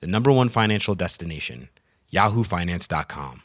the number one financial destination, yahoofinance.com.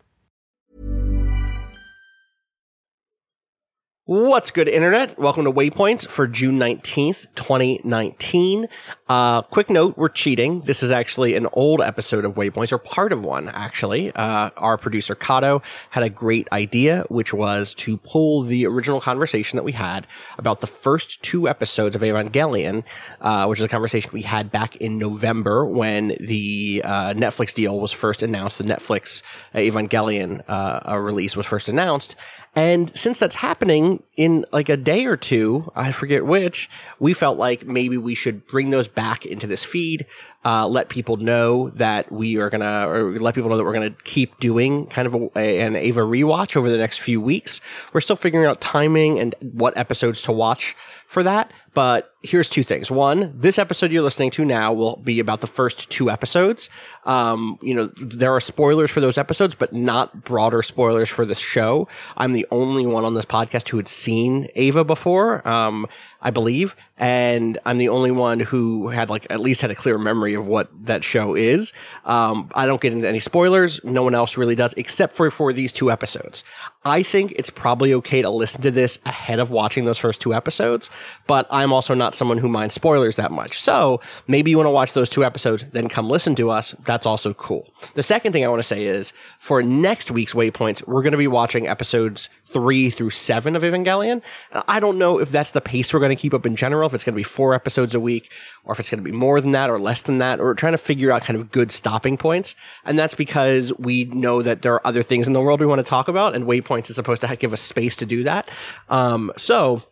What's good, Internet? Welcome to Waypoints for June 19th, 2019. Uh, quick note, we're cheating. This is actually an old episode of Waypoints, or part of one, actually. Uh, our producer, Kato, had a great idea, which was to pull the original conversation that we had about the first two episodes of Evangelion, uh, which is a conversation we had back in November when the uh, Netflix deal was first announced, the Netflix uh, Evangelion uh, release was first announced. And since that's happening in like a day or two, I forget which, we felt like maybe we should bring those back into this feed, uh, let people know that we are gonna, or let people know that we're gonna keep doing kind of a, a, an Eva rewatch over the next few weeks. We're still figuring out timing and what episodes to watch for that. But here's two things. One, this episode you're listening to now will be about the first two episodes. Um, you know, there are spoilers for those episodes, but not broader spoilers for the show. I'm the only one on this podcast who had seen Eva before. Um, I believe, and I'm the only one who had like at least had a clear memory of what that show is. Um, I don't get into any spoilers. No one else really does, except for for these two episodes. I think it's probably okay to listen to this ahead of watching those first two episodes, but I'm also not someone who minds spoilers that much. So maybe you want to watch those two episodes, then come listen to us. That's also cool. The second thing I want to say is for next week's Waypoints, we're going to be watching episodes three through seven of Evangelion. I don't know if that's the pace we're going to keep up in general, if it's going to be four episodes a week, or if it's going to be more than that or less than that, or trying to figure out kind of good stopping points. And that's because we know that there are other things in the world we want to talk about, and Waypoints is supposed to give us space to do that. Um, so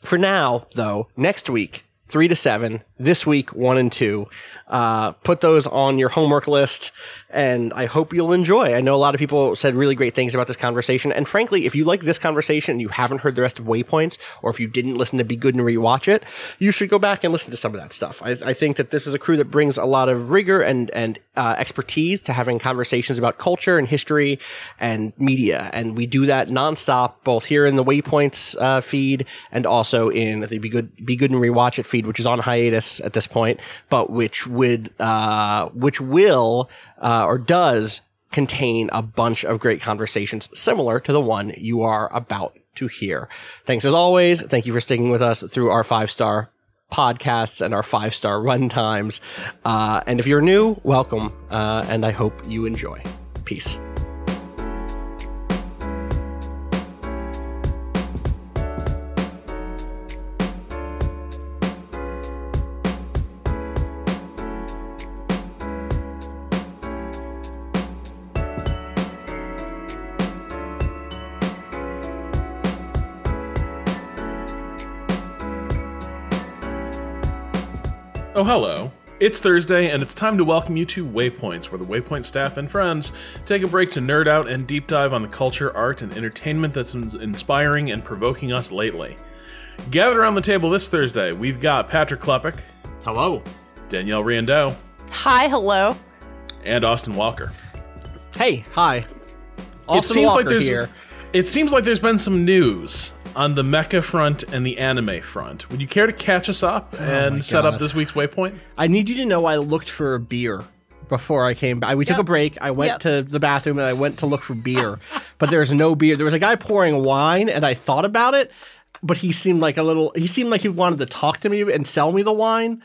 for now, though, next week, three to seven, this week, one and two. Uh, put those on your homework list, and I hope you'll enjoy. I know a lot of people said really great things about this conversation, and frankly, if you like this conversation and you haven't heard the rest of Waypoints, or if you didn't listen to Be Good and rewatch it, you should go back and listen to some of that stuff. I, I think that this is a crew that brings a lot of rigor and and uh, expertise to having conversations about culture and history and media, and we do that nonstop, both here in the Waypoints uh, feed and also in the Be Good Be Good and Rewatch It feed, which is on hiatus at this point, but which would uh, which will uh, or does contain a bunch of great conversations similar to the one you are about to hear. Thanks as always. Thank you for sticking with us through our five star podcasts and our five star run times. Uh, and if you're new, welcome. Uh, and I hope you enjoy. Peace. It's Thursday, and it's time to welcome you to Waypoints, where the Waypoint staff and friends take a break to nerd out and deep dive on the culture, art, and entertainment that's inspiring and provoking us lately. Gathered around the table this Thursday, we've got Patrick Klepek. Hello. Danielle Riendeau. Hi, hello. And Austin Walker. Hey, hi. Austin it seems Walker like there's here. it seems like there's been some news on the mecha front and the anime front. Would you care to catch us up Oh and set up this week's waypoint? I need you to know I looked for a beer before I came back. We took a break. I went Yep. to the bathroom and I went to look for beer, but there's no beer. There was a guy pouring wine, and I thought about it, but he seemed like a little. He seemed like he wanted to talk to me and sell me the wine.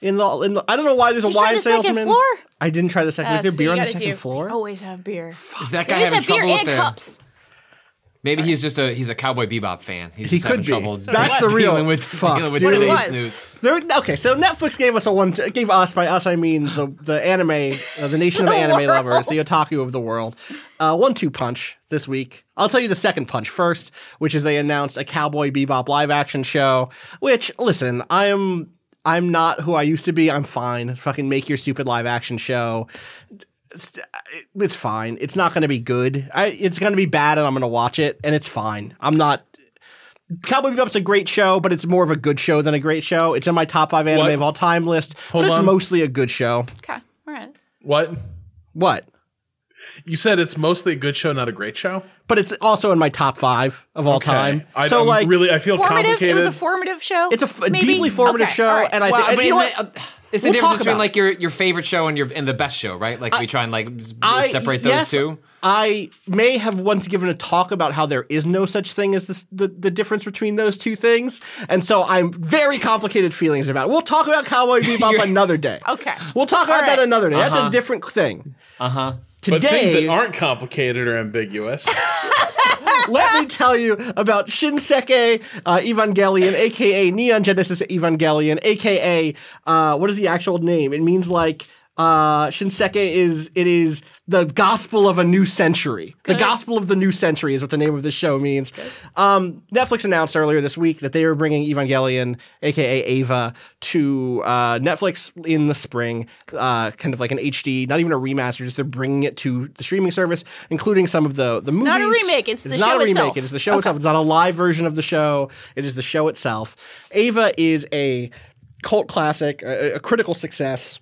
In the, in the I don't know why there's Did a you try wine the second salesman. floor? I didn't try the second. That's Is there beer on the second do. floor? Always have beer. Is that guy always having have beer with and the? cups. Maybe he's just a he's a cowboy bebop fan. He's He just could having be. trouble. That's the real dealing with fuck, dealing with dude. What it today's was. news. There, okay, so Netflix gave us a one. Gave us by us, I mean the the anime, uh, the nation of anime world. lovers, the otaku of the world. Uh, one two punch this week. I'll tell you the second punch first, which is they announced a Cowboy Bebop live action show. Which listen, I am I'm not who I used to be. I'm fine. Fucking make your stupid live action show. It's, it's fine. It's not going to be good. I, it's going to be bad, and I'm going to watch it, and it's fine. I'm not. Cowboy Bebop's a great show, but it's more of a good show than a great show. It's in my top five anime What? of all time list, Hold but it's on. mostly a good show. Okay. All right. What? What? You said it's mostly a good show, not a great show. But it's also in my top five of all Okay. time. I, so I'm like, really, I feel Formative. complicated. It was a formative show. it's a, f- a maybe? deeply formative Okay, show, all right. and I Well, think but you know isn't what? it, uh, it's the We'll difference talk between like your your favorite show and your and the best show, right? Like we try and like s- I- separate those yes, two. I may have once given a talk about how there is no such thing as this, the the difference between those two things, and so I'm very complicated feelings about it. We'll talk about Cowboy Bebop another day. Okay. we'll talk about All that another day. That's a different thing. Uh huh. but things that aren't complicated or ambiguous. let me tell you about Shinseiki uh, Evangelion, aka Neon Genesis Evangelion, aka uh, what is the actual name? It means like uh, Shinseiki is it is the gospel of a new century. The gospel of the new century is what the name of the show means. Um, Netflix announced earlier this week that they were bringing Evangelion, aka Eva, to uh, Netflix in the spring, uh, kind of like an HD, not even a remaster, just they're bringing it to the streaming service, including some of the the movies. not a remake, it's the not show a remake. itself. It is the show itself. It's not a live version of the show. It is the show itself. Eva is a cult classic, a, a critical success.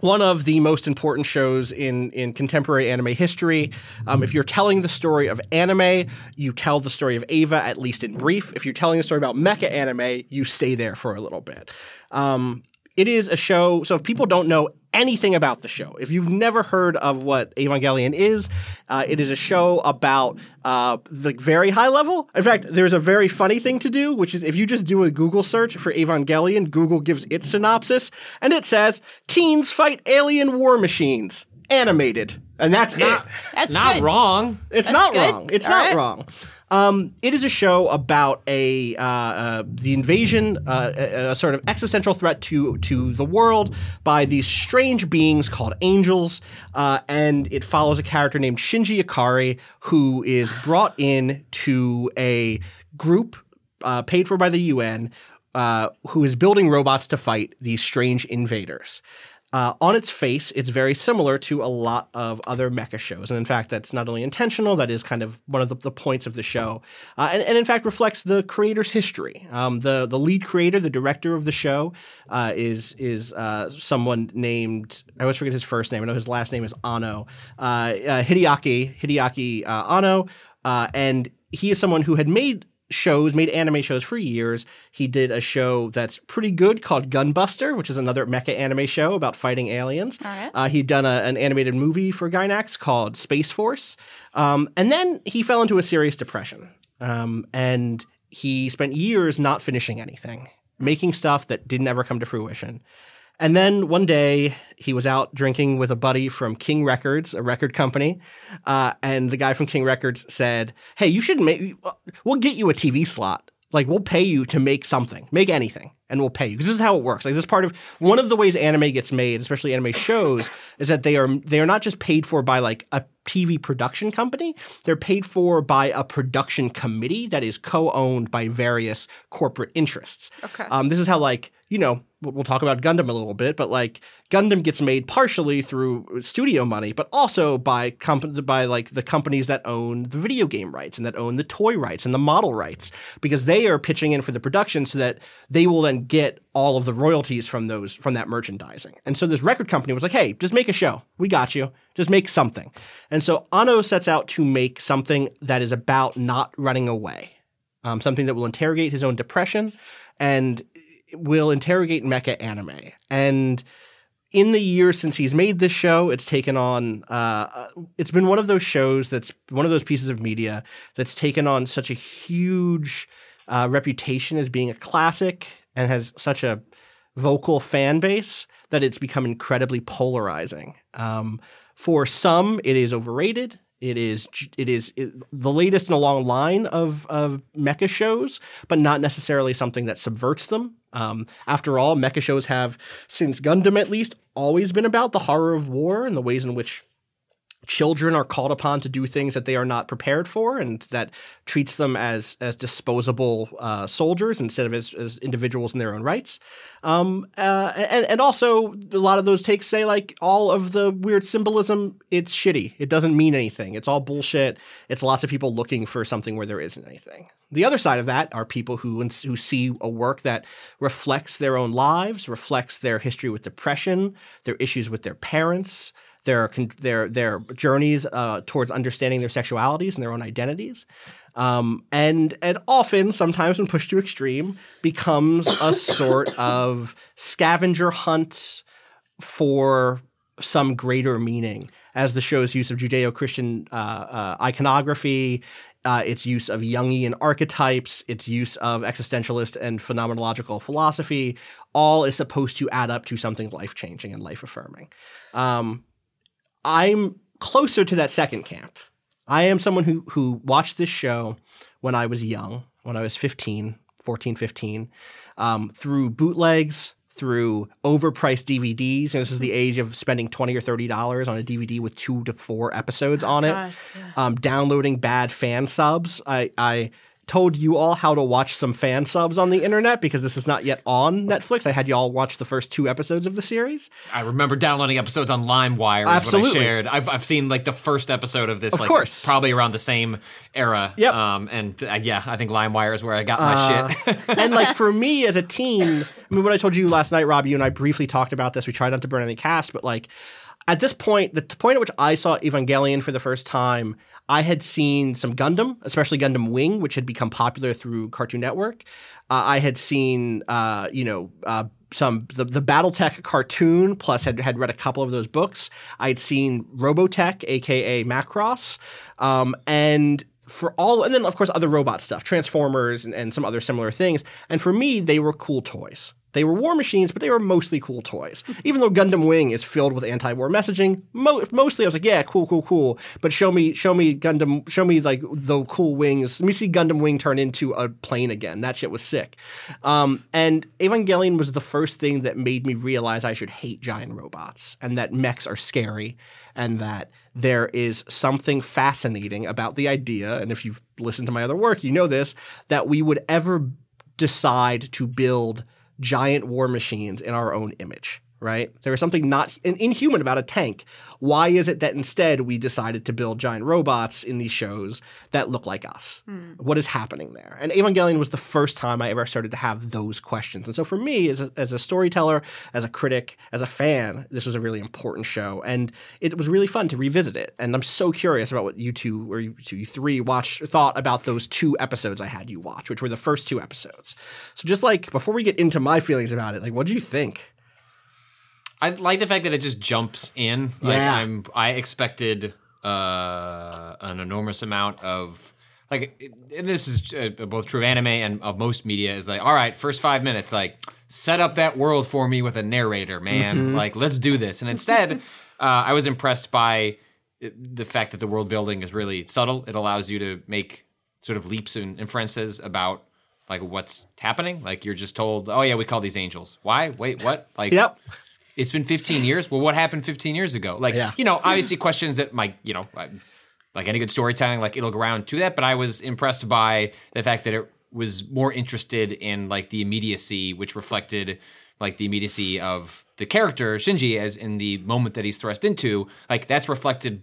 One of the most important shows in, in contemporary anime history. Um, if you're telling the story of anime, you tell the story of Eva, at least in brief. If you're telling a story about mecha anime, you stay there for a little bit. Um, it is a show. So if people don't know anything about the show, if you've never heard of what Evangelion is, uh, it is a show about uh, the very high level. In fact, there's a very funny thing to do, which is if you just do a Google search for Evangelion, Google gives its synopsis, and it says teens fight alien war machines, animated, and that's it. That's Not good. wrong. It's That's not good. wrong. It's All not right. wrong. Um, it is a show about a uh, uh, the invasion, uh, a, a sort of existential threat to to the world by these strange beings called angels, uh, and it follows a character named Shinji Ikari who is brought in to a group uh, paid for by the UN uh, who is building robots to fight these strange invaders. Uh, on its face, it's very similar to a lot of other mecha shows. And in fact, that's not only intentional, that is kind of one of the, the points of the show. Uh, and, and in fact, reflects the creator's history. Um, the, the lead creator, the director of the show, uh, is, is uh, someone named, I always forget his first name. I know his last name is Anno. Uh, uh, Hideaki, Hideaki Anno. And he is someone who had made shows, made anime shows for years. He did a show that's pretty good called Gunbuster, which is another mecha anime show about fighting aliens. right. Uh, he'd done a, an animated movie for Gainax called Space Force. Um, and then he fell into a serious depression. Um, and he spent years not finishing anything, making stuff that didn't ever come to fruition. And then one day he was out drinking with a buddy from King Records, a record company, uh, and the guy from King Records said, "Hey, you should make. We'll get you a TV slot. Like we'll pay you to make something, make anything, and we'll pay you because this is how it works. Like this is part of one of the ways anime gets made, especially anime shows, is that they are they are not just paid for by like a TV production company. They're paid for by a production committee that is co-owned by various corporate interests. Okay. Um, this is how like you know we'll talk about Gundam a little bit, but like Gundam gets made partially through studio money, but also by comp- by like the companies that own the video game rights and that own the toy rights and the model rights because they are pitching in for the production so that they will then get all of the royalties from those from that merchandising. And so this record company was like, "Hey, just make a show. We got you. Just make something." And so Anno sets out to make something that is about not running away. Um, something that will interrogate his own depression and will interrogate mecha anime. And in the years since he's made this show, it's taken on. Uh, it's been one of those shows that's one of those pieces of media that's taken on such a huge uh, reputation as being a classic and has such a vocal fan base that it's become incredibly polarizing. Um, for some, it is overrated. It is it is it- the latest in a long line of of mecha shows, but not necessarily something that subverts them. Um, after all, mecha shows have, since Gundam at least, always been about the horror of war and the ways in which children are called upon to do things that they are not prepared for and that treats them as as disposable uh, soldiers instead of as, as individuals in their own rights. Um, uh, and, and also a lot of those takes say like all of the weird symbolism it's shitty. It doesn't mean anything. It's all bullshit. It's lots of people looking for something where there isn't anything. The other side of that are people who who see a work that reflects their own lives reflects their history with depression their issues with their parents their their their journeys uh, towards understanding their sexualities and their own identities, um, and and often, sometimes when pushed to extreme, becomes a sort of scavenger hunt for some greater meaning. As the show's use of Judeo-Christian uh, uh, iconography, uh, its use of Jungian archetypes, its use of existentialist and phenomenological philosophy, all is supposed to add up to something life-changing and life-affirming. Um, I'm closer to that second camp. I am someone who who watched this show when I was young, when I was 15, 14, 15, um, through bootlegs, through overpriced DVDs. And this is the age of spending twenty or thirty dollars on a DVD with two to four episodes on it. gosh, yeah. Um, downloading bad fan subs. I I told you all how to watch some fan subs on the internet because this is not yet on Netflix. I had you all watch the first two episodes of the series. I remember downloading episodes on LimeWire. Absolutely. I shared. I've, I've seen like the first episode of this. Of like, course. probably around the same era. Yep. Um, and uh, yeah, I think LimeWire is where I got my shit. and like for me as a teen, I mean, what I told you last night, Rob, you and I briefly talked about this. We tried not to burn any cast, but like at this point, the point at which I saw Evangelion for the first time, I had seen some Gundam, especially Gundam Wing, which had become popular through Cartoon Network. Uh, I had seen, uh, you know, uh, some the, the BattleTech cartoon, plus had had read a couple of those books. I had seen Robotech, aka Macross, um, and for all, and then of course other robot stuff, Transformers, and, and some other similar things. And for me, they were cool toys. They were war machines, but they were mostly cool toys. Even though Gundam Wing is filled with anti-war messaging, mo- mostly I was like, yeah, cool, cool, cool. But show me, show me Gundam, show me like the cool wings. Let me see Gundam Wing turn into a plane again. That shit was sick. Um, and Evangelion was the first thing that made me realize I should hate giant robots and that mechs are scary and that there is something fascinating about the idea. And if you've listened to my other work, you know this that we would ever decide to build giant war machines in our own image, right? There is something not inhuman about a tank. Why is it that instead we decided to build giant robots in these shows that look like us? Hmm. What is happening there? And Evangelion was the first time I ever started to have those questions. And so for me, as a, as a storyteller, as a critic, as a fan, this was a really important show. And it was really fun to revisit it. And I'm so curious about what you two, or you two, you three, watched, thought about those two episodes I had you watch, which were the first two episodes. So just like before we get into my feelings about it, like what do you think? I like the fact that it just jumps in. Like Yeah. I'm I expected uh an enormous amount of like and this is uh, both true of anime and of most media is like all right first 5 minutes like set up that world for me with a narrator man. Like let's do this. And instead uh I was impressed by the fact that the world building is really subtle. It allows you to make sort of leaps and inferences about like what's happening. Like you're just told oh yeah we call these angels. Why? Wait what? Like Yep. It's been 15 years. Well, what happened 15 years ago? Like, Yeah. you know, obviously questions that might, you know, like any good storytelling, like it'll go around to that. But I was impressed by the fact that it was more interested in like the immediacy, which reflected like the immediacy of the character Shinji as in the moment that he's thrust into. Like that's reflected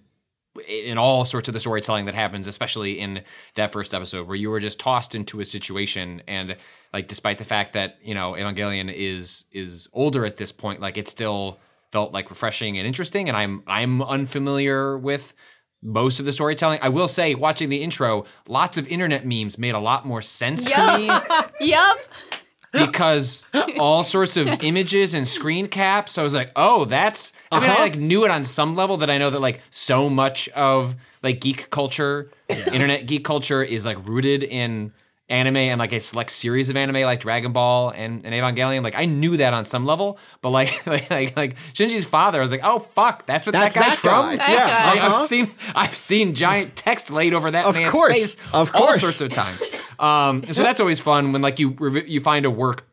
in all sorts of the storytelling that happens, especially in that first episode where you were just tossed into a situation and like despite the fact that, you know, Evangelion is is older at this point, like it still felt like refreshing and interesting and I'm I'm unfamiliar with most of the storytelling. I will say watching the intro, lots of internet memes made a lot more sense to me Yup. because all sorts of images and screen caps. I was like, oh, that's. I mean, I Uh-huh. like knew it on some level that I know that like so much of like geek culture, internet geek culture is like rooted in anime and like a select series of anime like Dragon Ball and, and Evangelion. Like I knew that on some level, but like like like, like Shinji's father, I was like, oh fuck, that's what That's that guy's that from. That yeah. Like, uh-huh. I've seen I've seen giant text laid over that Of man's course. face Of course, all sorts of times. Um, so that's always fun when like you you find a work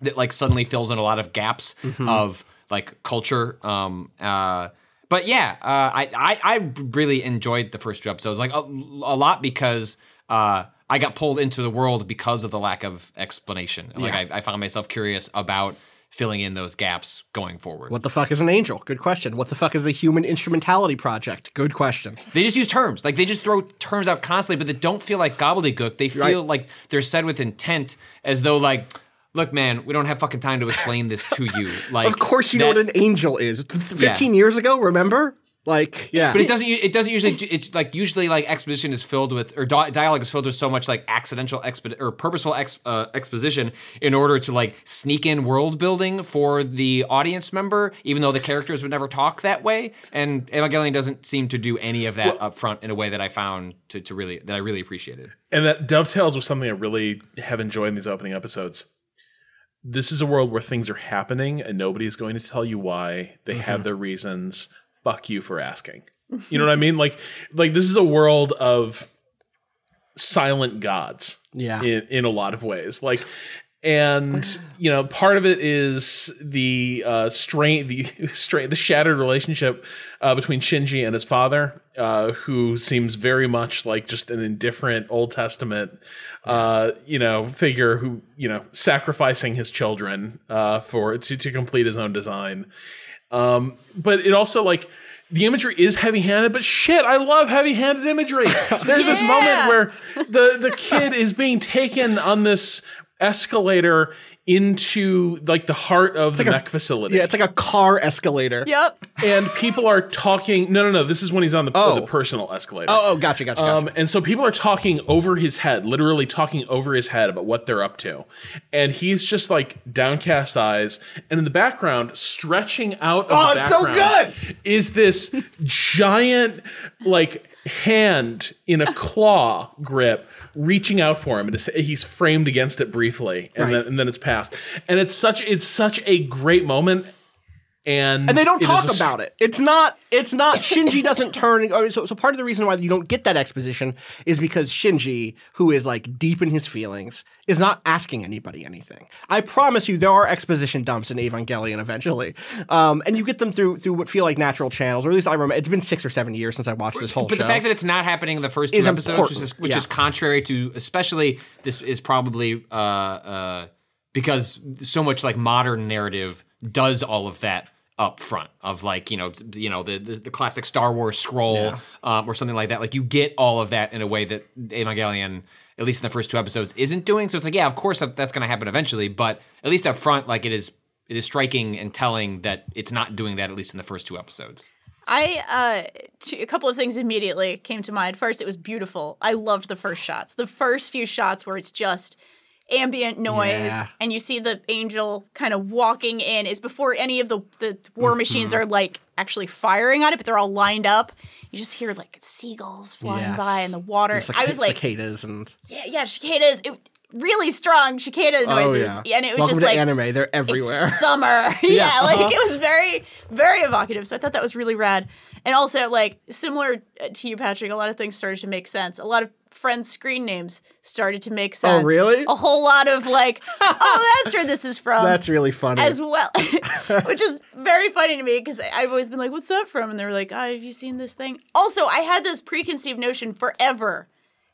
that like suddenly fills in a lot of gaps Mm-hmm. of like culture. Um, uh, but yeah, uh, I, I I really enjoyed the first two episodes, like a, a lot because uh, I got pulled into the world because of the lack of explanation. Like I, I found myself curious about filling in those gaps going forward. What the fuck is an angel? Good question. What the fuck is the Human Instrumentality Project? Good question. They just use terms. Like they just throw terms out constantly, but they don't feel like gobbledygook. They feel Right. like they're said with intent, as though like, look, man, we don't have fucking time to explain this to you. Like, Of course, you know what an angel is. Fifteen years ago, remember? Like, yeah. But it doesn't. It doesn't usually. It's like usually like exposition is filled with or di- dialogue is filled with so much like accidental expo- or purposeful ex- uh, exposition in order to like sneak in world building for the audience member, even though the characters would never talk that way. And Evangelion doesn't seem to do any of that up front in a way that I found to, to really that I really appreciated. And that dovetails with something I really have enjoyed in these opening episodes. This is a world where things are happening and nobody's going to tell you why. They Mm-hmm. have their reasons. Fuck you for asking. You know what I mean? Like like this is a world of silent gods. Yeah. In in a lot of ways. Like and you know part of it is the uh strain the strain the shattered relationship uh, between shinji and his father uh who seems very much like just an indifferent old testament uh you know figure who you know sacrificing his children uh for to to complete his own design um but it also like the imagery is heavy-handed, but shit, I love heavy-handed imagery. There's this moment where the the kid is being taken on this escalator into like the heart of the like a- mech facility. yeah, it's like a car escalator. Yep. and people are talking. No, no, no. This is when he's on the, Oh. the personal escalator. Oh, oh, gotcha, gotcha, gotcha. Um, and so people are talking over his head, literally talking over his head about what they're up to. And he's just like downcast eyes. And in the background, stretching out of Oh, the it's so good! is this giant like hand in a claw grip reaching out for him. And he's framed against it briefly and, Right. then, and then it's passed. And it's such it's such a great moment and and they don't talk a s- about it. It's not. It's not. Shinji doesn't turn. So, so part of the reason why you don't get that exposition is because Shinji, who is like deep in his feelings, is not asking anybody anything. I promise you, there are exposition dumps in Evangelion eventually, um, and you get them through through what feel like natural channels. Or at least I remember. It's been six or seven years since I watched this whole But show. the fact that it's not happening in the first two Is episodes, which, is, which yeah. is contrary to, especially this is probably uh, uh, because so much like modern narrative does all of that up front of like you know you know the the, the classic Star Wars scroll um, or something like that. Like you get all of that in a way that Evangelion, at least in the first two episodes, isn't doing. So it's like yeah, of course that's going to happen eventually, but at least up front, like it is. It is striking and telling that it's not doing that at least in the first two episodes. I uh two, a couple of things immediately came to mind. First, it was beautiful. I loved the first shots. The first few shots where it's just ambient noise Yeah. and you see the angel kind of walking in is before any of the the war machines Mm-hmm. are like actually firing on it, but they're all lined up. You just hear like seagulls flying Yes. by in the water. I was like, cicadas and yeah, yeah, cicadas. It, really strong cicada noises, oh yeah, and it was Welcome just like anime. They're everywhere. it's summer. yeah, uh-huh. like it was very, very evocative. So I thought that was really rad. And also, like similar uh, to you, Patrick, a lot of things started to make sense. A lot of friends' screen names started to make oh, sense. Oh, really? A whole lot of like, oh, that's where this is from. That's really funny. as well, which is very funny to me because I've always been like, "What's that from?" And they were like, oh, "Have you seen this thing?" Also, I had this preconceived notion forever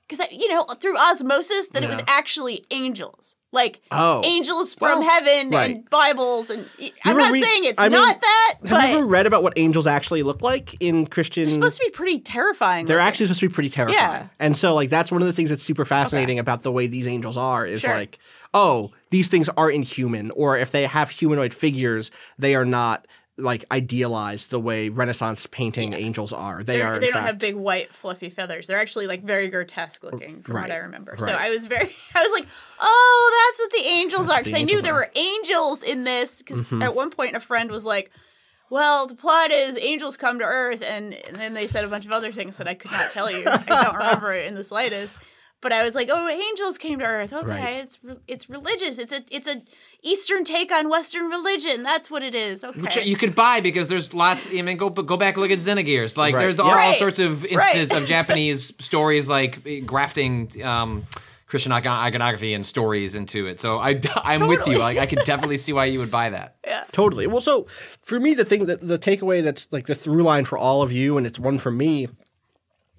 because you know through osmosis that it was actually angels, like Oh. angels from Well, heaven right. and Bibles, and I'm not saying it's I mean, not that, Have but you ever read about what angels actually look like in Christian? it's supposed to be pretty terrifying. they're looking. actually supposed to be pretty terrifying. Yeah. And so like that's one of the things that's super fascinating about the way these angels are is Sure. like, oh, these things are inhuman, or if they have humanoid figures, they are not like idealized the way Renaissance painting angels are. They They're- are. they don't fact- have big white fluffy feathers. They're actually like very grotesque looking, from Right. what I remember. So I was very, I was like, oh, that's what the angels are, because I knew there are. were angels in this. Because Mm-hmm. at one point, a friend was like, well, the plot is angels come to Earth, and, and then they said a bunch of other things that I could not tell you. I don't remember it in the slightest. But I was like, "Oh, angels came to Earth. Okay, Right. it's re- it's religious. It's a it's a Eastern take on Western religion. That's what it is. Okay, Which you could buy because there's lots. I mean, go go back and look at Xenogears. Like Right. there are all Right. sorts of instances Right. of Japanese stories like grafting um, Christian iconography and stories into it. So I I'm with you. Like I can definitely see why you would buy that. Yeah. Totally. Well, so for me, the thing that the takeaway that's like the through line for all of you, and it's one for me.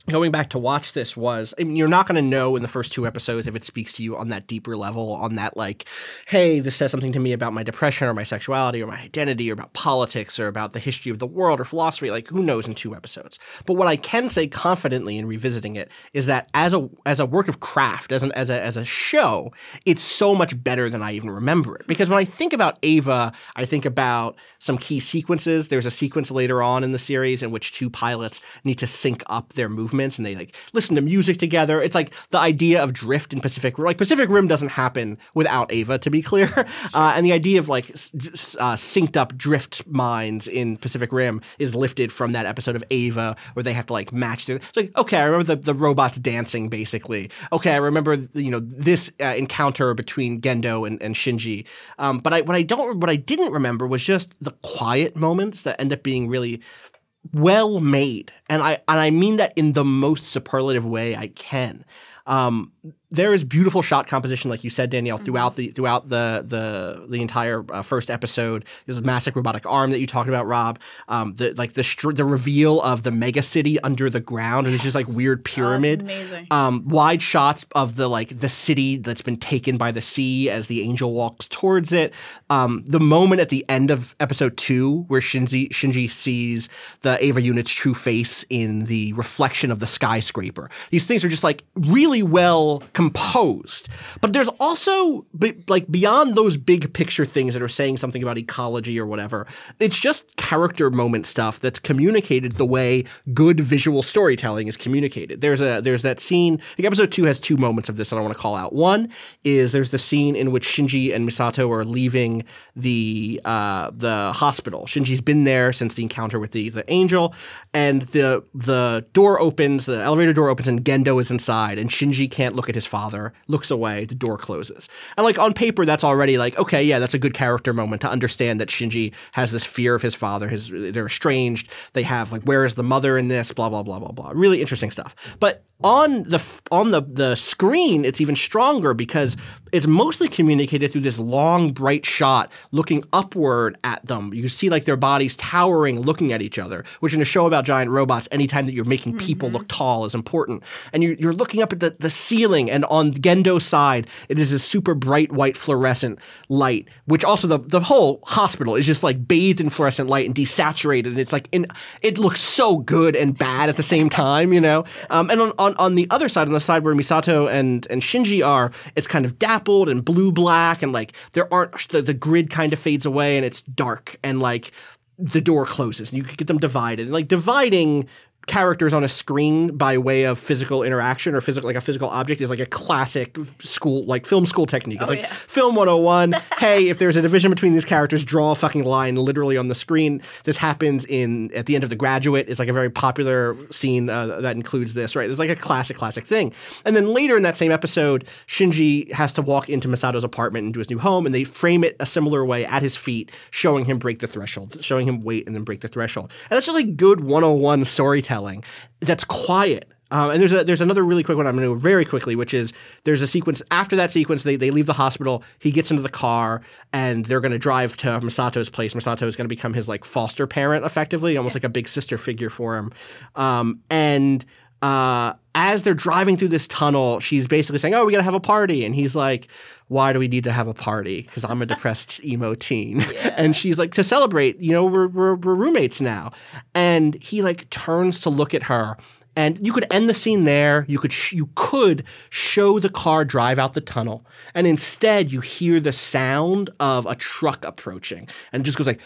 Going back to watch this was, I mean, you're not going to know in the first two episodes if it speaks to you on that deeper level, on that like, hey, this says something to me about my depression or my sexuality or my identity or about politics or about the history of the world or philosophy. Like, who knows in two episodes? But what I can say confidently in revisiting it is that as a as a work of craft, as an as a as a show, it's so much better than I even remember it. Because when I think about Eva, I think about some key sequences. There's a sequence later on in the series in which two pilots need to sync up their movements and they like listen to music together. It's like the idea of drift in Pacific Rim. Like Pacific Rim doesn't happen without Eva, to be clear. Uh, and the idea of like uh, synced up drift minds in Pacific Rim is lifted from that episode of Eva where they have to like match their. It's like okay, I remember the, the robots dancing basically. Okay, I remember you know this uh, encounter between Gendo and, and Shinji. Um, but I what I don't what I didn't remember was just the quiet moments that end up being really well made, and I and I mean that in the most superlative way I can. Um, there is beautiful shot composition, like you said, Danielle, throughout the throughout the the the entire uh, first episode. There's a massive robotic arm that you talked about, Rob. Um, the like the str- the reveal of the mega city under the ground, and it's just like weird pyramid. amazing. Um, wide shots of the like the city that's been taken by the sea as the angel walks towards it. Um, the moment at the end of episode two where Shinji Shinji sees the Eva unit's true face in the reflection of the skyscraper. These things are just like really well composed. But there's also like beyond those big picture things that are saying something about ecology or whatever. It's just character moment stuff that's communicated the way good visual storytelling is communicated. There's a there's that scene. Episode two has two moments of this that I want to call out. One is there's the scene in which Shinji and Misato are leaving the uh, the hospital. Shinji's been there since the encounter with the the angel, and the the door opens, the elevator door opens, and Gendo is inside, and Shinji can't look at his father, looks away, the door closes, and like on paper that's already like okay, yeah, that's a good character moment to understand that Shinji has this fear of his father. His they're estranged. They have like where is the mother in this? Blah blah blah blah blah. Really interesting stuff. But on the on the the screen, it's even stronger because it's mostly communicated through this long bright shot looking upward at them. You see like their bodies towering, looking at each other. Which in a show about giant robots, anytime that you're making people look tall is important. And you, you're looking up at the, the ceiling, and on Gendo's side, it is a super bright white fluorescent light. Which also the the whole hospital is just like bathed in fluorescent light and desaturated, and it's like in it looks so good and bad at the same time, you know. Um, and on, on on the other side, on the side where Misato and and Shinji are, it's kind of dappled and blue black, and like there aren't the, the grid kind of fades away, and it's dark, and like the door closes, and you could get them divided, and like dividing characters on a screen by way of physical interaction or physical like a physical object is like a classic school like film school technique. It's like yeah. film 101. hey, if there's a division between these characters, draw a fucking line literally on the screen. This happens in at the end of The Graduate. It's like a very popular scene uh, that includes this, right? It's like a classic classic thing. And then later in that same episode, Shinji has to walk into Misato's apartment into his new home and they frame it a similar way at his feet, showing him break the threshold, showing him wait and then break the threshold. And that's just like good 101 storytelling that's quiet. Um, and there's a, there's another really quick one I'm going to do very quickly, which is there's a sequence after that sequence. They, they leave the hospital. He gets into the car and they're going to drive to Misato's place. Masato is going to become his like foster parent, effectively, almost like a big sister figure for him. Um, and uh, as they're driving through this tunnel, she's basically saying, "Oh, we got to have a party," and he's like, "Why do we need to have a party? Because I'm a depressed emo teen." and she's like, "To celebrate, you know, we're, we're we're roommates now." And he like turns to look at her. And you could end the scene there. You could sh- you could show the car drive out the tunnel, and instead you hear the sound of a truck approaching, and it just goes like,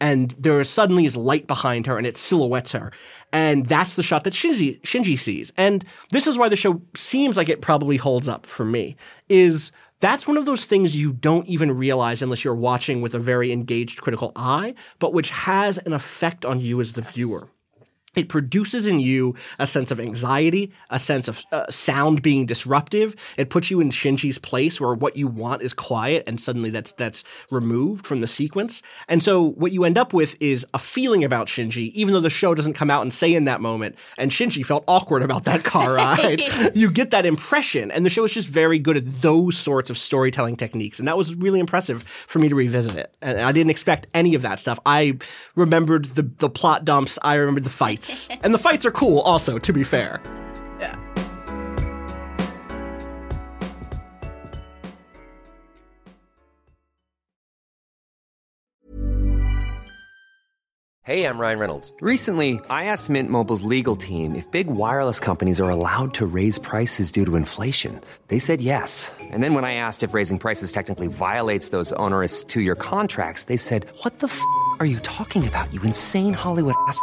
and there suddenly is light behind her and it silhouettes her. And that's the shot that Shinji, Shinji sees. And this is why the show seems like it probably holds up for me, is that's one of those things you don't even realize unless you're watching with a very engaged critical eye, but which has an effect on you as the viewer. It produces in you a sense of anxiety, a sense of uh, sound being disruptive. It puts you in Shinji's place where what you want is quiet, and suddenly that's that's removed from the sequence. And so what you end up with is a feeling about Shinji, even though the show doesn't come out and say in that moment. And Shinji felt awkward about that car ride. you get that impression, and the show is just very good at those sorts of storytelling techniques, and that was really impressive for me to revisit it. And I didn't expect any of that stuff. I remembered the the plot dumps. I remembered the fights and the fights are cool also, to be fair. Yeah. Hey, I'm Ryan Reynolds. Recently, I asked Mint Mobile's legal team if big wireless companies are allowed to raise prices due to inflation. They said yes. And then when I asked if raising prices technically violates those onerous two year contracts, they said, What the f are you talking about, you insane Hollywood ass?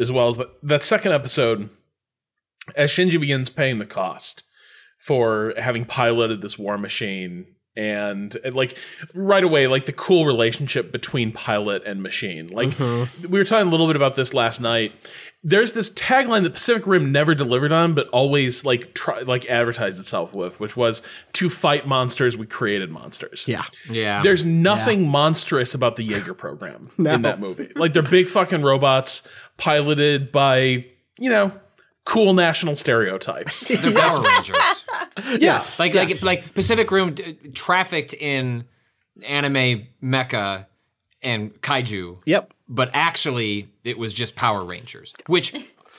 as well as that, that second episode as Shinji begins paying the cost for having piloted this war machine and, and, like right away like the cool relationship between pilot and machine like mm-hmm. we were talking a little bit about this last night there's this tagline that pacific rim never delivered on but always like try like advertised itself with which was to fight monsters we created monsters yeah yeah there's nothing yeah. monstrous about the jaeger program no. in that movie like they're big fucking robots piloted by you know cool national stereotypes. They're Power Rangers. yes, like yes. like it's like Pacific Rim trafficked in anime mecha and kaiju. Yep. But actually, it was just Power Rangers, which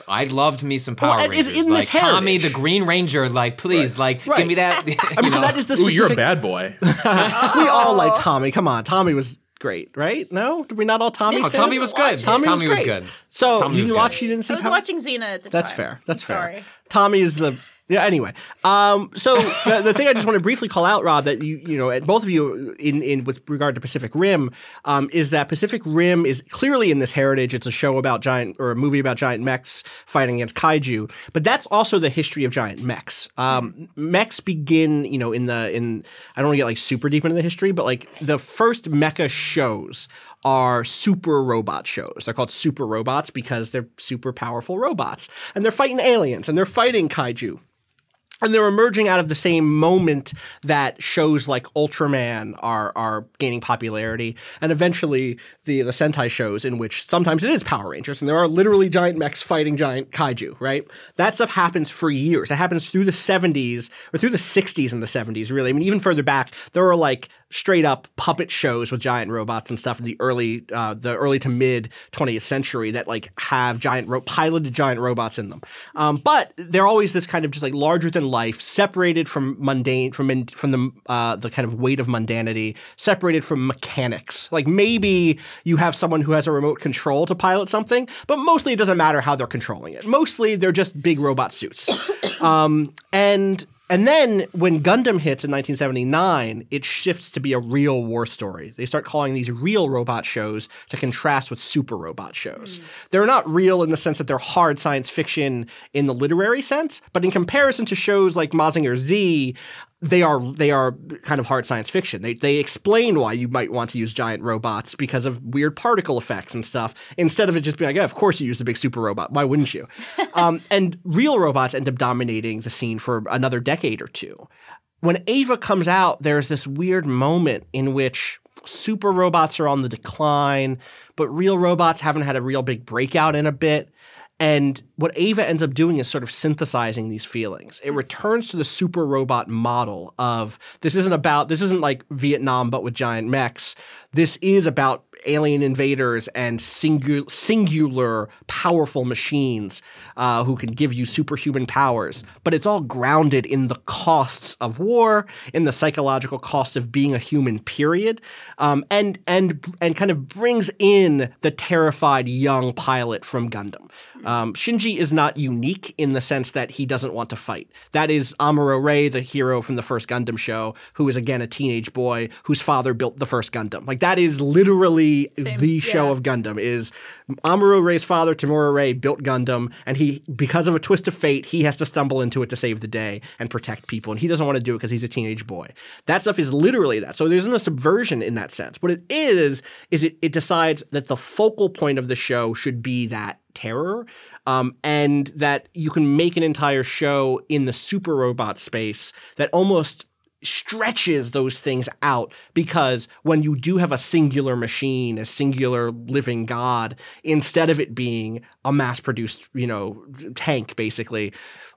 I loved me some Power well, Rangers. Is, like Tommy the Green Ranger, like please, right. like right. give me that. I mean, so that is the specific... Ooh, you're a bad boy. we all like Tommy. Come on, Tommy was great, right? No, did we not all Tommy? No, Tommy was good. Tommy, Tommy was, was, good. So Tommy you was watched? Good. You didn't see? I was Tommy? watching Xena at the time. That's fair. That's fair. Sorry. Tommy is the yeah. Anyway, um, so the, the, thing I just want to briefly call out, Rob, that you you know, both of you in in with regard to Pacific Rim, um, is that Pacific Rim is clearly in this heritage. It's a show about giant or a movie about giant mechs fighting against kaiju, but that's also the history of giant mechs. Um, mechs begin, you know, in the in I don't want to get like super deep into the history, but like the first mecha shows are super robot shows. They're called super robots because they're super powerful robots. And they're fighting aliens and they're fighting kaiju. And they're emerging out of the same moment that shows like Ultraman are are gaining popularity, and eventually the the Sentai shows in which sometimes it is Power Rangers, and there are literally giant mechs fighting giant kaiju. Right, that stuff happens for years. It happens through the '70s or through the '60s and the '70s. Really, I mean, even further back, there were like straight up puppet shows with giant robots and stuff in the early uh, the early to mid 20th century that like have giant ro- piloted giant robots in them. Um, but they're always this kind of just like larger than life, separated from mundane from in, from the uh, the kind of weight of mundanity, separated from mechanics. Like maybe you have someone who has a remote control to pilot something, but mostly it doesn't matter how they're controlling it. Mostly they're just big robot suits. um, and and then when Gundam hits in 1979, it shifts to be a real war story. They start calling these real robot shows to contrast with super robot shows. Mm. They're not real in the sense that they're hard science fiction in the literary sense, but in comparison to shows like Mazinger Z, they are they are kind of hard science fiction. They they explain why you might want to use giant robots because of weird particle effects and stuff. Instead of it just being like, yeah, of course you use the big super robot. Why wouldn't you? um, and real robots end up dominating the scene for another decade or two. When Eva comes out, there's this weird moment in which super robots are on the decline, but real robots haven't had a real big breakout in a bit. And what Eva ends up doing is sort of synthesizing these feelings. It returns to the super robot model of this isn't about, this isn't like Vietnam, but with giant mechs. This is about alien invaders and singu- singular powerful machines uh, who can give you superhuman powers. But it's all grounded in the costs of war, in the psychological cost of being a human. Period, um, and and and kind of brings in the terrified young pilot from Gundam. Um, Shinji is not unique in the sense that he doesn't want to fight. That is Amuro Ray, the hero from the first Gundam show, who is again a teenage boy whose father built the first Gundam. Like that is literally the show yeah. of Gundam. Is Amuro Ray's father, Tamura Ray, built Gundam, and he, because of a twist of fate, he has to stumble into it to save the day and protect people, and he doesn't want to do it because he's a teenage boy. That stuff is literally that. So there isn't a subversion in that sense. What it is is it, it decides that the focal point of the show should be that terror, um, and that you can make an entire show in the super robot space that almost stretches those things out because when you do have a singular machine, a singular living god, instead of it being a mass produced, you know, tank basically,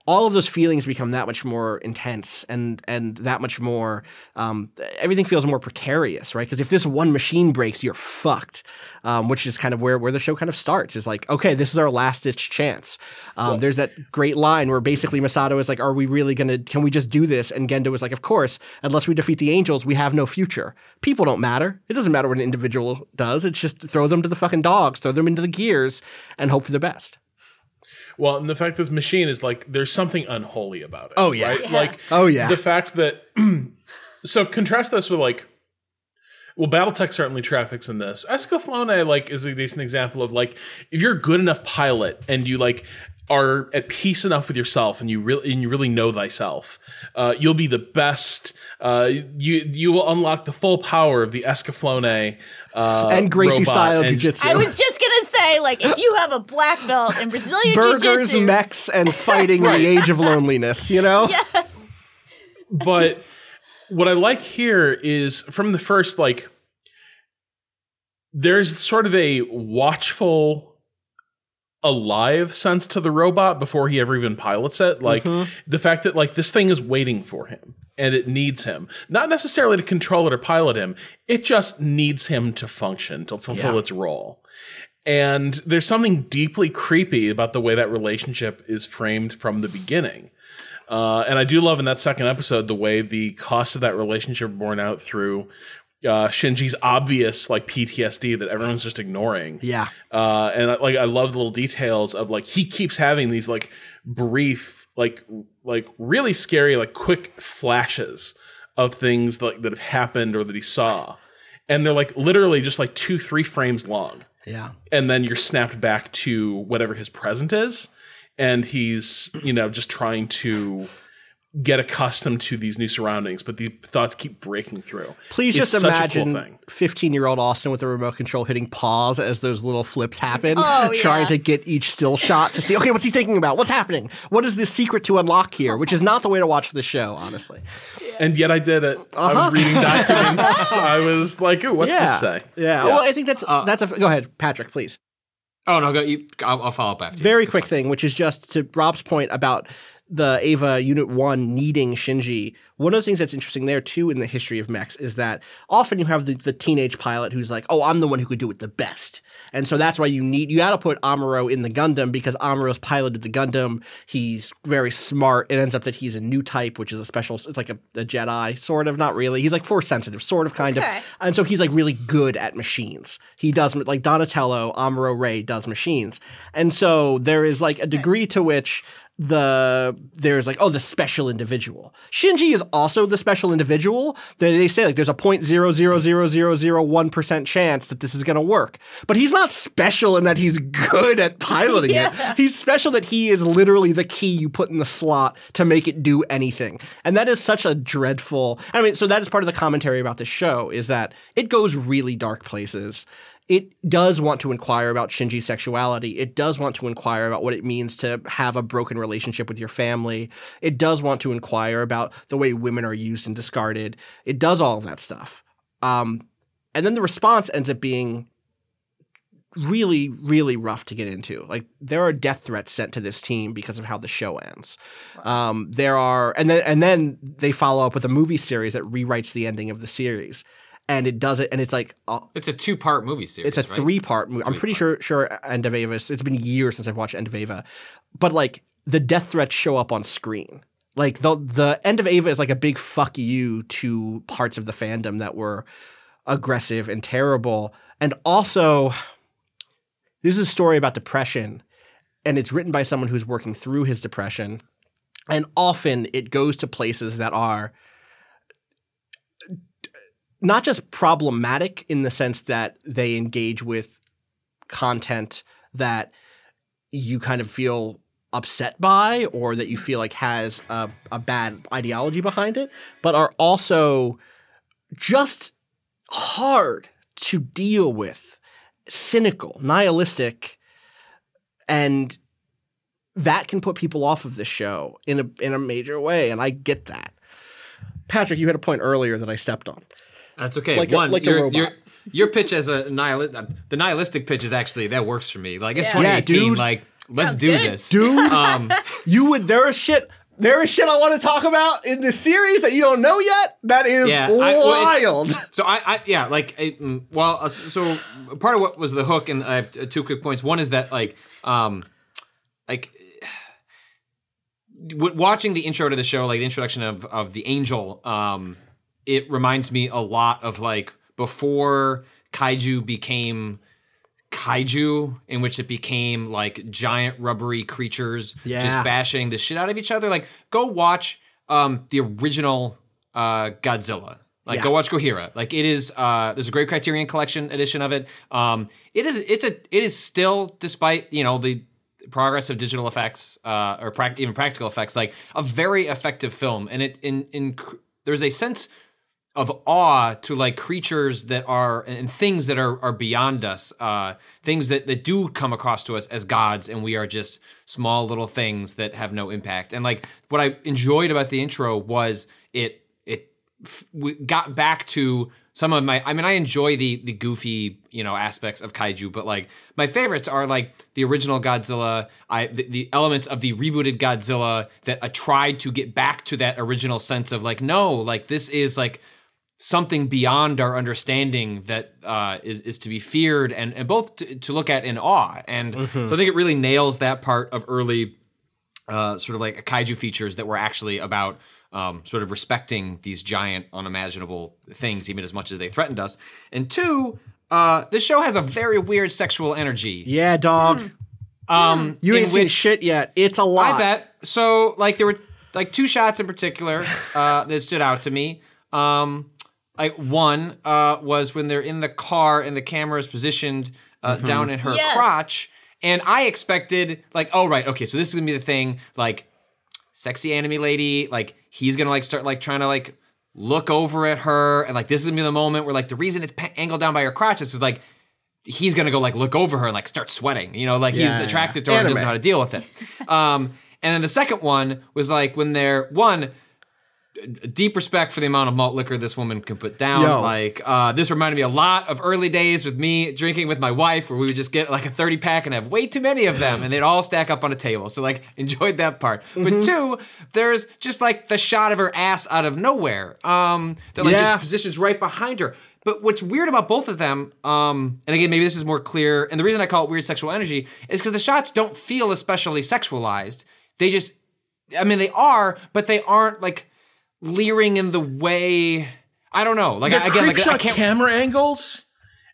all of those feelings become that much more intense and and that much more um, everything feels more precarious right? Because if this one machine breaks you're fucked um, which is kind of where where the show kind of starts. Is like okay this is our last ditch chance. Um, there's that great line where basically Misato is like are we really gonna can we just do this? And Gendo is like of course unless we defeat the angels we have no future. People don't matter. It doesn't matter what an individual does. It's just throw them to the fucking dogs throw them into the gears and hope for the best Well, and the fact this machine is like there's something unholy about it. Oh, yeah. right? Like Oh, yeah. the fact that so contrast this with like well, BattleTech certainly traffics in this. Escaflowne like is a decent example of like if you're a good enough pilot and you like are at peace enough with yourself and you really and you really know thyself, uh, you'll be the best. Uh, you you will unlock the full power of the Escaflowne uh, and Gracie robot style and- jiu-jitsu I was just gonna say, like, if you have a black belt in Brazilian burgers jiu-jitsu, mechs and fighting the age of loneliness you know yes, but what I like here is from the first, like, there's sort of a watchful, alive sense to the robot before he ever even pilots it. Like, mm-hmm. the fact that, like, this thing is waiting for him and it needs him. Not necessarily to control it or pilot him, it just needs him to function, to fulfill Yeah. its role. And there's something deeply creepy about the way that relationship is framed from the beginning. Uh, and I do love in that second episode the way the cost of that relationship borne out through uh, Shinji's obvious like PTSD that everyone's just ignoring. yeah Uh, and I- like I love the little details of like he keeps having these like brief, like like really scary, like quick flashes of things like that have happened or that he saw, and they're like literally just like two three frames long yeah. And then you're snapped back to whatever his present is. And he's you know just trying to get accustomed to these new surroundings but the thoughts keep breaking through Please It's just such imagine 15 year old Austin with a remote control hitting pause as those little flips happen, Oh, yeah. trying to get each still shot to see, okay, what's he thinking about? What's happening? What is the secret to unlock here? Which is not the way to watch the show, honestly. and yet i did it i was reading documents i was like ooh what's Uh-huh. yeah. this say Yeah. Well, I think that's, that's a, go ahead, Patrick, please. Oh no, go. You, I'll, I'll follow up after. you. Very quick thing, which is just to Rob's point about the Eva Unit 1 needing Shinji. One of the things that's interesting there, too, in the history of mechs is that often you have the, the teenage pilot who's like, oh, I'm the one who could do it the best. And so that's why you need, you got to put Amuro in the Gundam because Amuro's piloted the Gundam. He's very smart. It ends up that he's a new type, which is a special, it's like a, a Jedi, sort of, not really. He's like force sensitive, sort of, kind Okay. of. And so he's like really good at machines. He does like Donatello, Amuro Ray does machines. And so there is like a degree to which the there's like oh the special individual. Shinji is also the special individual. They, they say like there's a 0.0000001% chance that this is going to work. But he's not special in that he's good at piloting Yeah. it. He's special that he is literally the key you put in the slot to make it do anything. And that is such a dreadful i mean so that is part of the commentary about this show is that it goes really dark places it does want to inquire about Shinji's sexuality. It does want to inquire about what it means to have a broken relationship with your family. It does want to inquire about the way women are used and discarded. It does all of that stuff. Um, and then the response ends up being really, really rough to get into. Like there are death threats sent to this team because of how the show ends. Um, there are, and then and then they follow up with a movie series that rewrites the ending of the series. And it does it, and it's like uh, It's a two part movie series. it's a right? three part movie. I'm pretty sure sure End of Eva. It's been years since I've watched End of Eva, but like the death threats show up on screen. Like the the End of Eva is like a big fuck you to parts of the fandom that were aggressive and terrible, and also this is a story about depression, and it's written by someone who's working through his depression, and often it goes to places that are not just problematic in the sense that they engage with content that you kind of feel upset by or that you feel like has a, a bad ideology behind it, but are also just hard to deal with, cynical, nihilistic, and that can put people off of the show in a in a major way, and I get that. Patrick, you had a point earlier that I stepped on. That's okay. Like a- One, like a your, robot. your your pitch as a nihilist, the nihilistic pitch is actually that works for me. Like it's Yeah. 2018. Yeah, dude. like let's Sounds do good. this, Dude, Um, you would there is shit there is shit I want to talk about in this series that you don't know yet. That is Yeah, I- well, wild. So I, I yeah, like, I, mm, well, uh, so part of what was the hook, and I have two quick points. One is that like, um, like. w- Watching the intro to the show, like the introduction of of the angel, um, it reminds me a lot of like before kaiju became kaiju, in which it became like giant rubbery creatures Yeah. just bashing the shit out of each other. Like, go watch um, the original uh, Godzilla. Like, Yeah. go watch Gojira. Like, it is. Uh, there's a great Criterion Collection edition of it. Um, it is. It's a. It is still, despite you know the progress of digital effects uh, or prac- even practical effects, like a very effective film. And it in in cr- there's a sense of awe to like creatures that are and things that are are beyond us uh things that that do come across to us as gods and we are just small little things that have no impact. And like what i enjoyed about the intro was it it we got back to some of my i mean i enjoy the the goofy you know aspects of kaiju but like my favorites are like the original godzilla i the, the elements of the rebooted godzilla that uh, tried to get back to that original sense of like no like this is like something beyond our understanding that uh, is is to be feared and and both to, to look at in awe. And so I think it really nails that part of early uh, sort of like kaiju features that were actually about um, sort of respecting these giant, unimaginable things, even as much as they threatened us. And two, uh, this show has a very weird sexual energy. Yeah, dog. Um, You in ain't seen shit yet. It's a lot. I bet. So like there were like two shots in particular uh, that stood out to me. Um, like one uh, was when they're in the car and the camera is positioned uh, down in her Yes. crotch, and I expected like, oh right, okay, so this is gonna be the thing, like sexy anime lady, like he's gonna like start like trying to like look over at her, and like this is gonna be the moment where like the reason it's pa- angled down by her crotch is like he's gonna go like look over her and like start sweating. You know, like Yeah, he's yeah, attracted to yeah. her and doesn't Anime. know how to deal with it. Um, and then the second one was like when they're one deep respect for the amount of malt liquor this woman can put down. Yo. Like uh, this reminded me a lot of early days with me drinking with my wife, where we would just get like a thirty pack and have way too many of them, and they'd all stack up on a table. So like enjoyed that part. Mm-hmm. But two, there's just like the shot of her ass out of nowhere. Um, that like Yeah. just positions right behind her. But what's weird about both of them, um, and again, maybe this is more clear, and the reason I call it weird sexual energy is because the shots don't feel especially sexualized. They just, I mean, they are, but they aren't like leering in the way. I don't know. Like They're I, again, like, I creepshot can't. camera angles,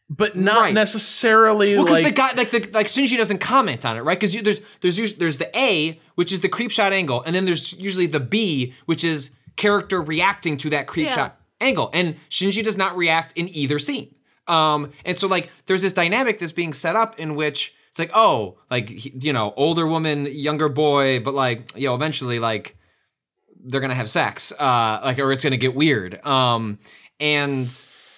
but not Right. necessarily well, because like the guy, like the like Shinji doesn't comment on it, right? Because there's there's there's the A, which is the creep shot angle, and then there's usually the B, which is character reacting to that creep Yeah. shot angle, and Shinji does not react in either scene. Um, and so like there's this dynamic that's being set up in which it's like, oh, like you know, older woman, younger boy, but like you know, eventually like they're gonna have sex, uh, like or it's gonna get weird. Um, and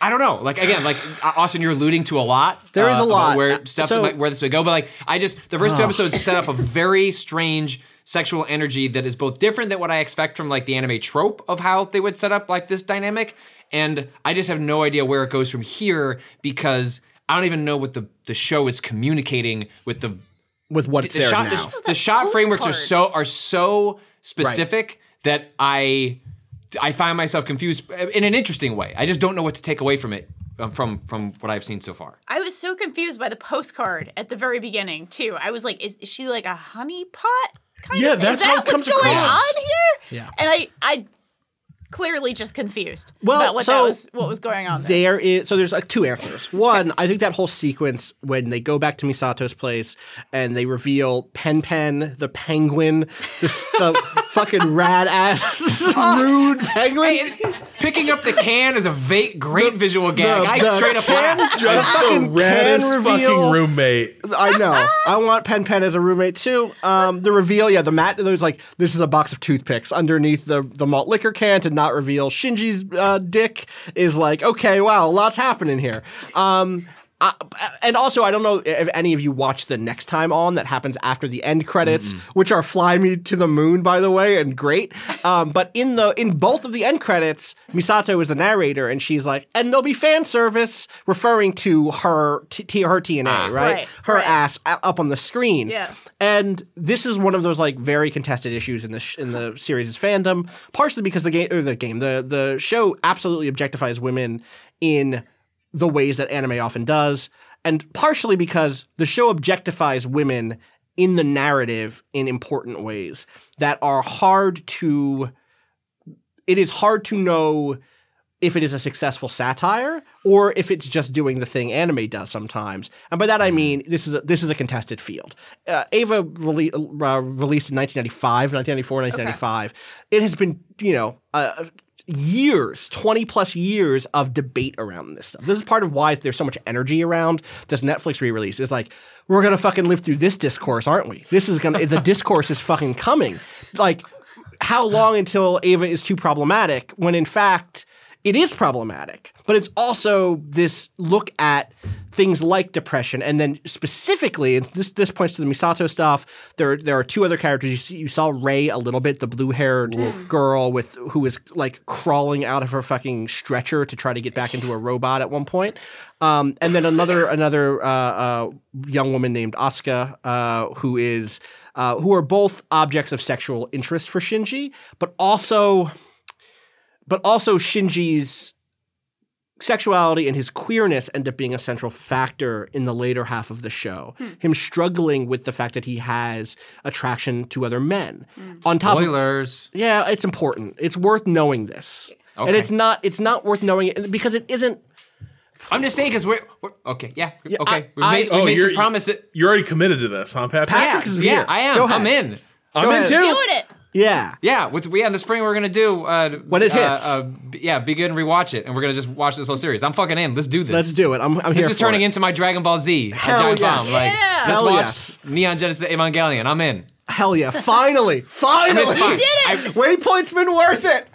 I don't know, like again, like Austin, you're alluding to a lot. There is uh, a lot. where stuff So- might, where this would go, but like I just the first two episodes set up a very strange sexual energy that is both different than what I expect from like the anime trope of how they would set up like this dynamic, and I just have no idea where it goes from here because I don't even know what the the show is communicating with the with what's the there shot now. the, the shot frameworks are so are so specific that I I find myself confused in an interesting way. I just don't know what to take away from it um, from from what I've seen so far. I was so confused by the postcard at the very beginning too. I was like, is, is she like a honeypot? Kind Yeah, of? that's is how that it comes what's going across. on here? Yeah. And I, I clearly just confused Well, about what so that was, what was going on there. There is so there's like two answers. One, I think that whole sequence when they go back to Misato's place and they reveal Pen Pen, the penguin, this the fucking rad ass rude penguin. Picking up the can is a va- great visual gag. the- I the straight up can- laughed. the Just the fucking raddest can fucking roommate. I know. I want Pen Pen as a roommate too. Um, the reveal, yeah, the mat. There's like this is a box of toothpicks underneath the the malt liquor can to not reveal Shinji's uh, dick is like okay, wow, a lots happening here. Um, I, uh, and also, I don't know if any of you watched the next time on that happens after the end credits, mm-hmm. which are "Fly Me to the Moon," by the way, and great. Um, but in the in both of the end credits, Misato is the narrator, and she's like, "And there'll be fan service," referring to her t- t- her TNA, ah. right? Right, Her right. ass up on the screen. Yeah. And this is one of those like very contested issues in the sh- in the series' fandom, partially because the game or the game the the show absolutely objectifies women in the ways that anime often does, and partially because the show objectifies women in the narrative in important ways that are hard to it is hard to know if it is a successful satire or if it's just doing the thing anime does sometimes. And by that I mean this is a, this is a contested field. Uh, Eva rele- uh, released in 1995, 1994, 1995. It has been, you know, uh, years, 20 plus years of debate around this stuff. This is part of why there's so much energy around this Netflix re-release. Is like we're going to fucking live through this discourse, aren't we? This is going to the discourse is fucking coming. Like how long until Eva is too problematic when in fact it is problematic, but it's also this look at things like depression, and then specifically, and this this points to the Misato stuff. There there are two other characters. You, see, you saw Rei a little bit, the blue haired girl with who is like crawling out of her fucking stretcher to try to get back into a robot at one point, um, and then another another uh, uh, young woman named Asuka uh, who is. Uh, who are both objects of sexual interest for Shinji, but also but also Shinji's sexuality and his queerness end up being a central factor in the later half of the show. Hmm. Him struggling with the fact that he has attraction to other men. Hmm. On top of Spoilers. yeah, it's important. It's worth knowing this. And it's not it's not worth knowing it because it isn't I'm just saying because we're, we're okay. Yeah. okay. We've I- made, we Oh, made some you're promise that. you're already committed to this, huh, Patrick? Patrick Yeah, is yeah, here. I am. I'm in. I'm Go in ahead. too. Doing it. Yeah. Yeah, with we in the spring we're gonna do uh, When it uh, hits. Uh, b- yeah, begin and rewatch it, and we're gonna just watch this whole series. I'm fucking in. Let's do this. Let's do it. I'm, I'm This is turning it. into my Dragon Ball Z. Hell giant yes. bomb. Like, Yeah. let's Hell watch yes. Neon Genesis Evangelion. I'm in. Hell yeah. Finally. Finally. it's fine. did it. Waypoint's been worth it.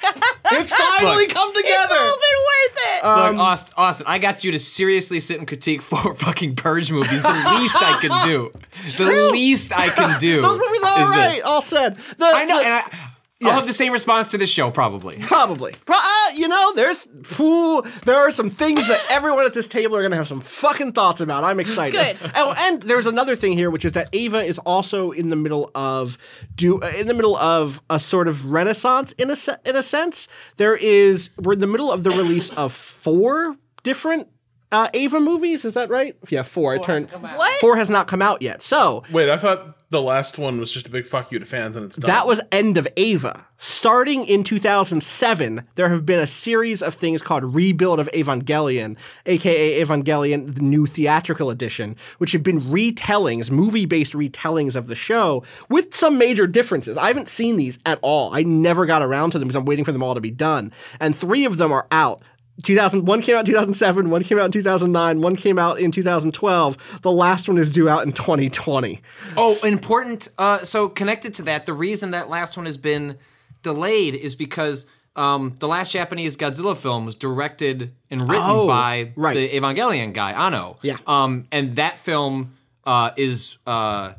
It's finally Look. come together. It's all been worth it. Um, Look, Austin, Austin, I got you to seriously sit and critique four fucking Purge movies. The least I can do. The least I can do. Those movies are is all right. this. All said. The, I know, the- and I, I'll have the same response to this show probably. Probably. Pro- uh, you know, there's phew, there are some things that everyone at this table are going to have some fucking thoughts about. I'm excited. Good. Oh, and there's another thing here, which is that Eva is also in the middle of do uh, in the middle of a sort of renaissance in a se- in a sense. There is we're in the middle of the release of four different uh, Eva movies. Is that right? Yeah, four. I turned What? four has not come out yet. So Wait, I thought the last one was just a big fuck you to fans, and it's done. That was end of Eva. Starting in 2007, there have been a series of things called Rebuild of Evangelion, aka Evangelion, the new theatrical edition, which have been retellings, movie based retellings of the show with some major differences. I haven't seen these at all. I never got around to them because I'm waiting for them all to be done. And three of them are out. 2000, one came out in 2007, one came out in 2009, one came out in 2012. The last one is due out in 2020. Oh, important. Uh, so connected to that, the reason that last one has been delayed is because um, the last Japanese Godzilla film was directed and written Oh, by right. the Evangelion guy, Anno. Yeah. Um, and that film uh, is uh,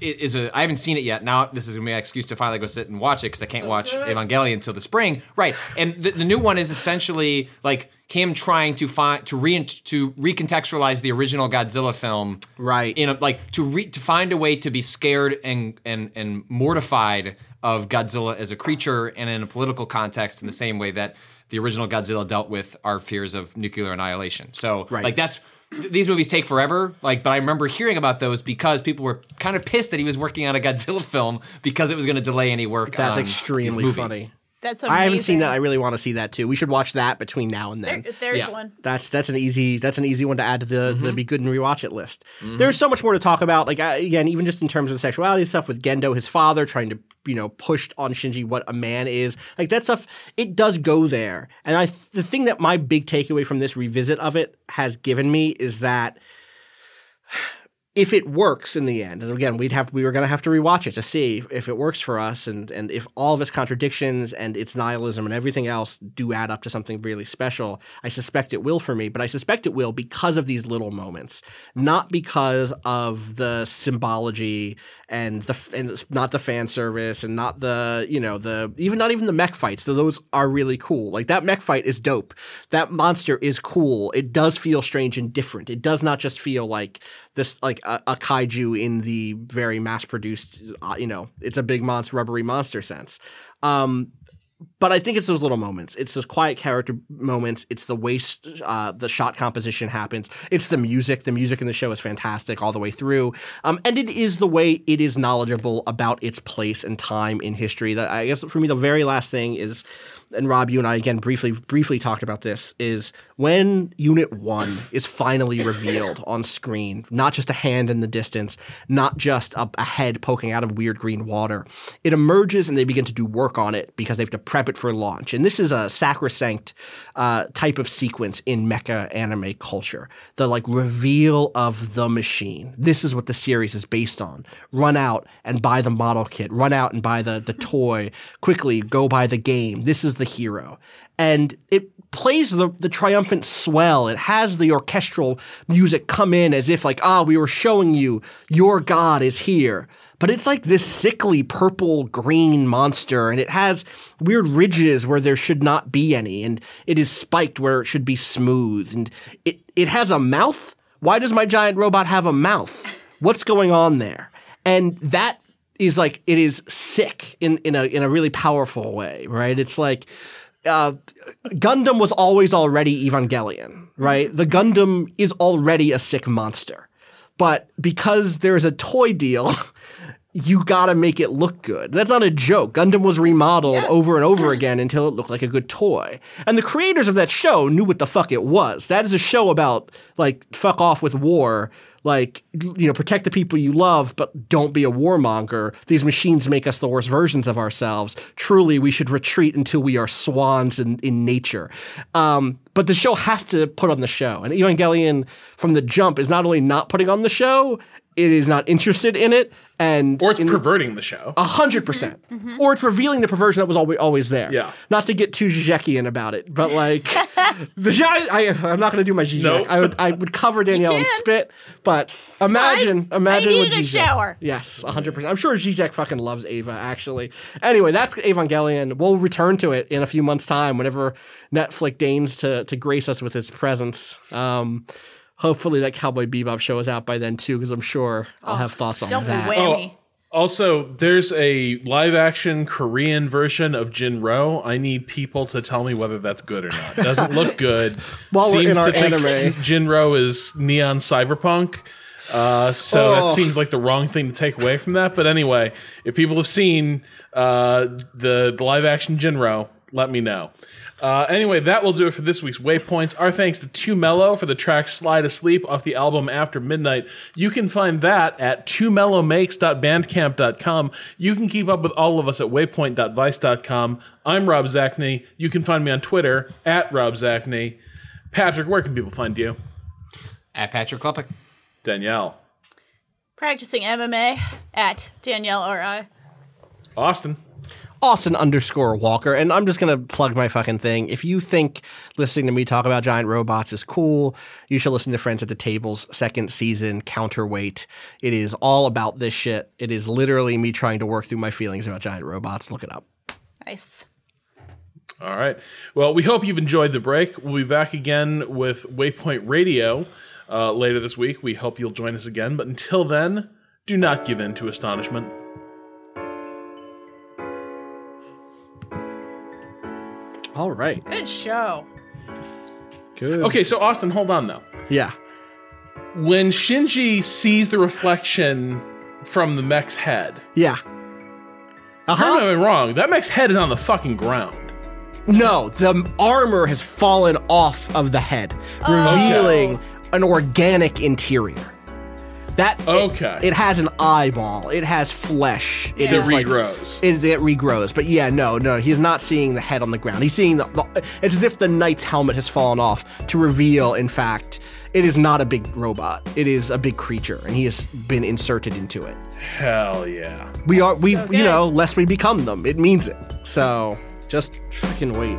is a I haven't seen it yet. Now this is gonna be an excuse to finally go sit and watch it because I can't watch Evangelion until the spring. Right, and the, the new one is essentially like him trying to find to re to recontextualize the original Godzilla film. Right. in a, like to re, to find a way to be scared and and and mortified of Godzilla as a creature and in a political context in the same way that the original Godzilla dealt with our fears of nuclear annihilation. So Right. like that's th- these movies take forever. Like, but I remember hearing about those because people were kind of pissed that he was working on a Godzilla film because it was going to delay any work. That's on extremely funny. That's amazing. I haven't seen that. I really want to see that too. We should watch that between now and then. There- there's Yeah. one. That's that's an easy that's an easy one to add to the Mm-hmm. the be good and rewatch it list. There's so much more to talk about. Like again, even just in terms of sexuality stuff with Gendo, his father trying to you know push on Shinji what a man is. Like that stuff, it does go there. And I the thing that my big takeaway from this revisit of it has given me is that if it works in the end, and again, we'd have we were going to have to rewatch it to see if it works for us, and and if all of its contradictions and its nihilism and everything else do add up to something really special. I suspect it will for me, but I suspect it will because of these little moments, not because of the symbology and the and not the fan service and not the you know the even not even the mech fights. Though those are really cool. Like that mech fight is dope. That monster is cool. It does feel strange and different. It does not just feel like this like a, a kaiju in the very mass produced uh, you know it's a big monster rubbery monster sense um but I think it's those little moments. It's those quiet character moments. It's the way uh, the shot composition happens. It's the music. The music in the show is fantastic all the way through. Um, and it is the way it is knowledgeable about its place and time in history. That I guess for me, the very last thing is, and Rob, you and I again briefly briefly talked about this is when Unit One is finally revealed on screen, not just a hand in the distance, not just a, a head poking out of weird green water. It emerges and they begin to do work on it because they have to prep it for launch. And this is a sacrosanct uh, type of sequence in mecha anime culture. The like reveal of the machine. This is what the series is based on. Run out and buy the model kit. Run out and buy the the toy. Quickly go buy the game. This is the hero. And it plays the, the triumphant swell. It has the orchestral music come in as if like, ah, we were showing you your god is here. But it's like this sickly purple green monster, and it has weird ridges where there should not be any, and it is spiked where it should be smooth, and it, it has a mouth. Why does my giant robot have a mouth? What's going on there? And that is like it is sick in, in a in a really powerful way, right? It's like uh, Gundam was always already Evangelion, right? The Gundam is already a sick monster. But because there's a toy deal, you gotta make it look good. That's not a joke. Gundam was remodeled over and over again until it looked like a good toy. And the creators of that show knew what the fuck it was. That is a show about, like, fuck off with war. Like, you know, protect the people you love, but don't be a warmonger. These machines make us the worst versions of ourselves. Truly, we should retreat until we are swans in, in nature. Um, but the show has to put on the show. And Evangelion, from the jump, is not only not putting on the show, it is not interested in it, and Or it's in- perverting the show. a hundred percent, or it's revealing the perversion that was always always there. Yeah. Not to get too Zizekian about it, but like the Zizek- I, I'm not going to do my Zizek. Nope. I would I would cover Danielle and spit, but imagine imagine I what needed a Zizek- shower. Yes, hundred percent. I'm sure Zizek fucking loves Eva. Actually, anyway, that's Evangelion. We'll return to it in a few months' time, whenever Netflix deigns to to grace us with its presence. Um, hopefully, that Cowboy Bebop show is out by then too, because I'm sure I'll have thoughts on Oh, Don't that. whammy. Also, there's a live action Korean version of Jin-Roh. I need people to tell me whether that's good or not. Doesn't look good. While we're in Seems our to think anime. Jin-Roh is neon cyberpunk. Uh, so Oh. that seems like the wrong thing to take away from that. But anyway, if people have seen uh, the, the live action Jin-Roh, let me know. Uh, anyway, that will do it for this week's Waypoints. Our thanks to Too Mellow for the track Slide Asleep off the album After Midnight. You can find that at twomellowmakes.bandcamp.com. You can keep up with all of us at waypoint.vice.com. I'm Rob Zacny. You can find me on Twitter at Rob Zacny. Patrick, where can people find you? At Patrick Klepek. Danielle. Practicing MMA at Danielle R.I. Austin. Austin underscore Walker, and I'm just gonna plug my fucking thing. If you think listening to me talk about giant robots is cool, you should listen to Friends at the Table's second season, Counterweight. It is all about this shit. It is literally me trying to work through my feelings about giant robots. Look it up. Nice. All right. Well, we hope you've enjoyed the break. We'll be back again with Waypoint Radio uh, later this week. We hope you'll join us again. But until then, do not give in to astonishment. All right. Good show. Good. Okay, so Austin, hold on though. Yeah. When Shinji sees the reflection from the mech's head, Yeah. Uh-huh. if I'm wrong, that mech's head is on the fucking ground. No, the armor has fallen off of the head, revealing an organic interior. That Okay. It, has an eyeball. It has flesh. It It is like- regrows. It, it regrows, but yeah, no, no, he's not seeing the head on the ground. He's seeing the, the. It's as if the knight's helmet has fallen off to reveal, in fact, it is not a big robot. It is a big creature, and he has been inserted into it. Hell yeah. We are, we, so you know, lest we become them. It means it. So just fucking wait.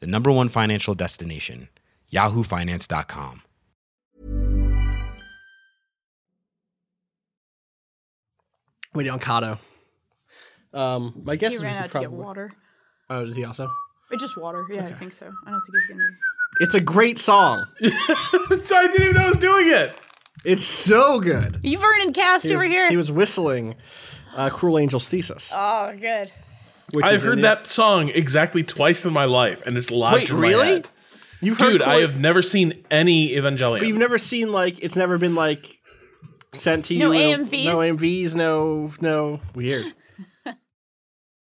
the number one financial destination, yahoofinance.com. Waiting on Kato. Um, my guess He is we ran could out to get water. Oh, did he also? Or just water. Yeah, I think so. I don't think he's gonna be. It's a great song. I didn't even know I was doing it. It's so good. You Vernon cast He over was, here. he was whistling uh, "Cruel Angel's Thesis." oh, good. Which I've is heard the- that song exactly twice in my life, and it's lodged Wait, in my really? head. You've heard Dude, Cruel- I have never seen any Evangelion. But you've never seen like it's never been like sent to you. No in a- AMVs? No AMVs. No, no. Weird.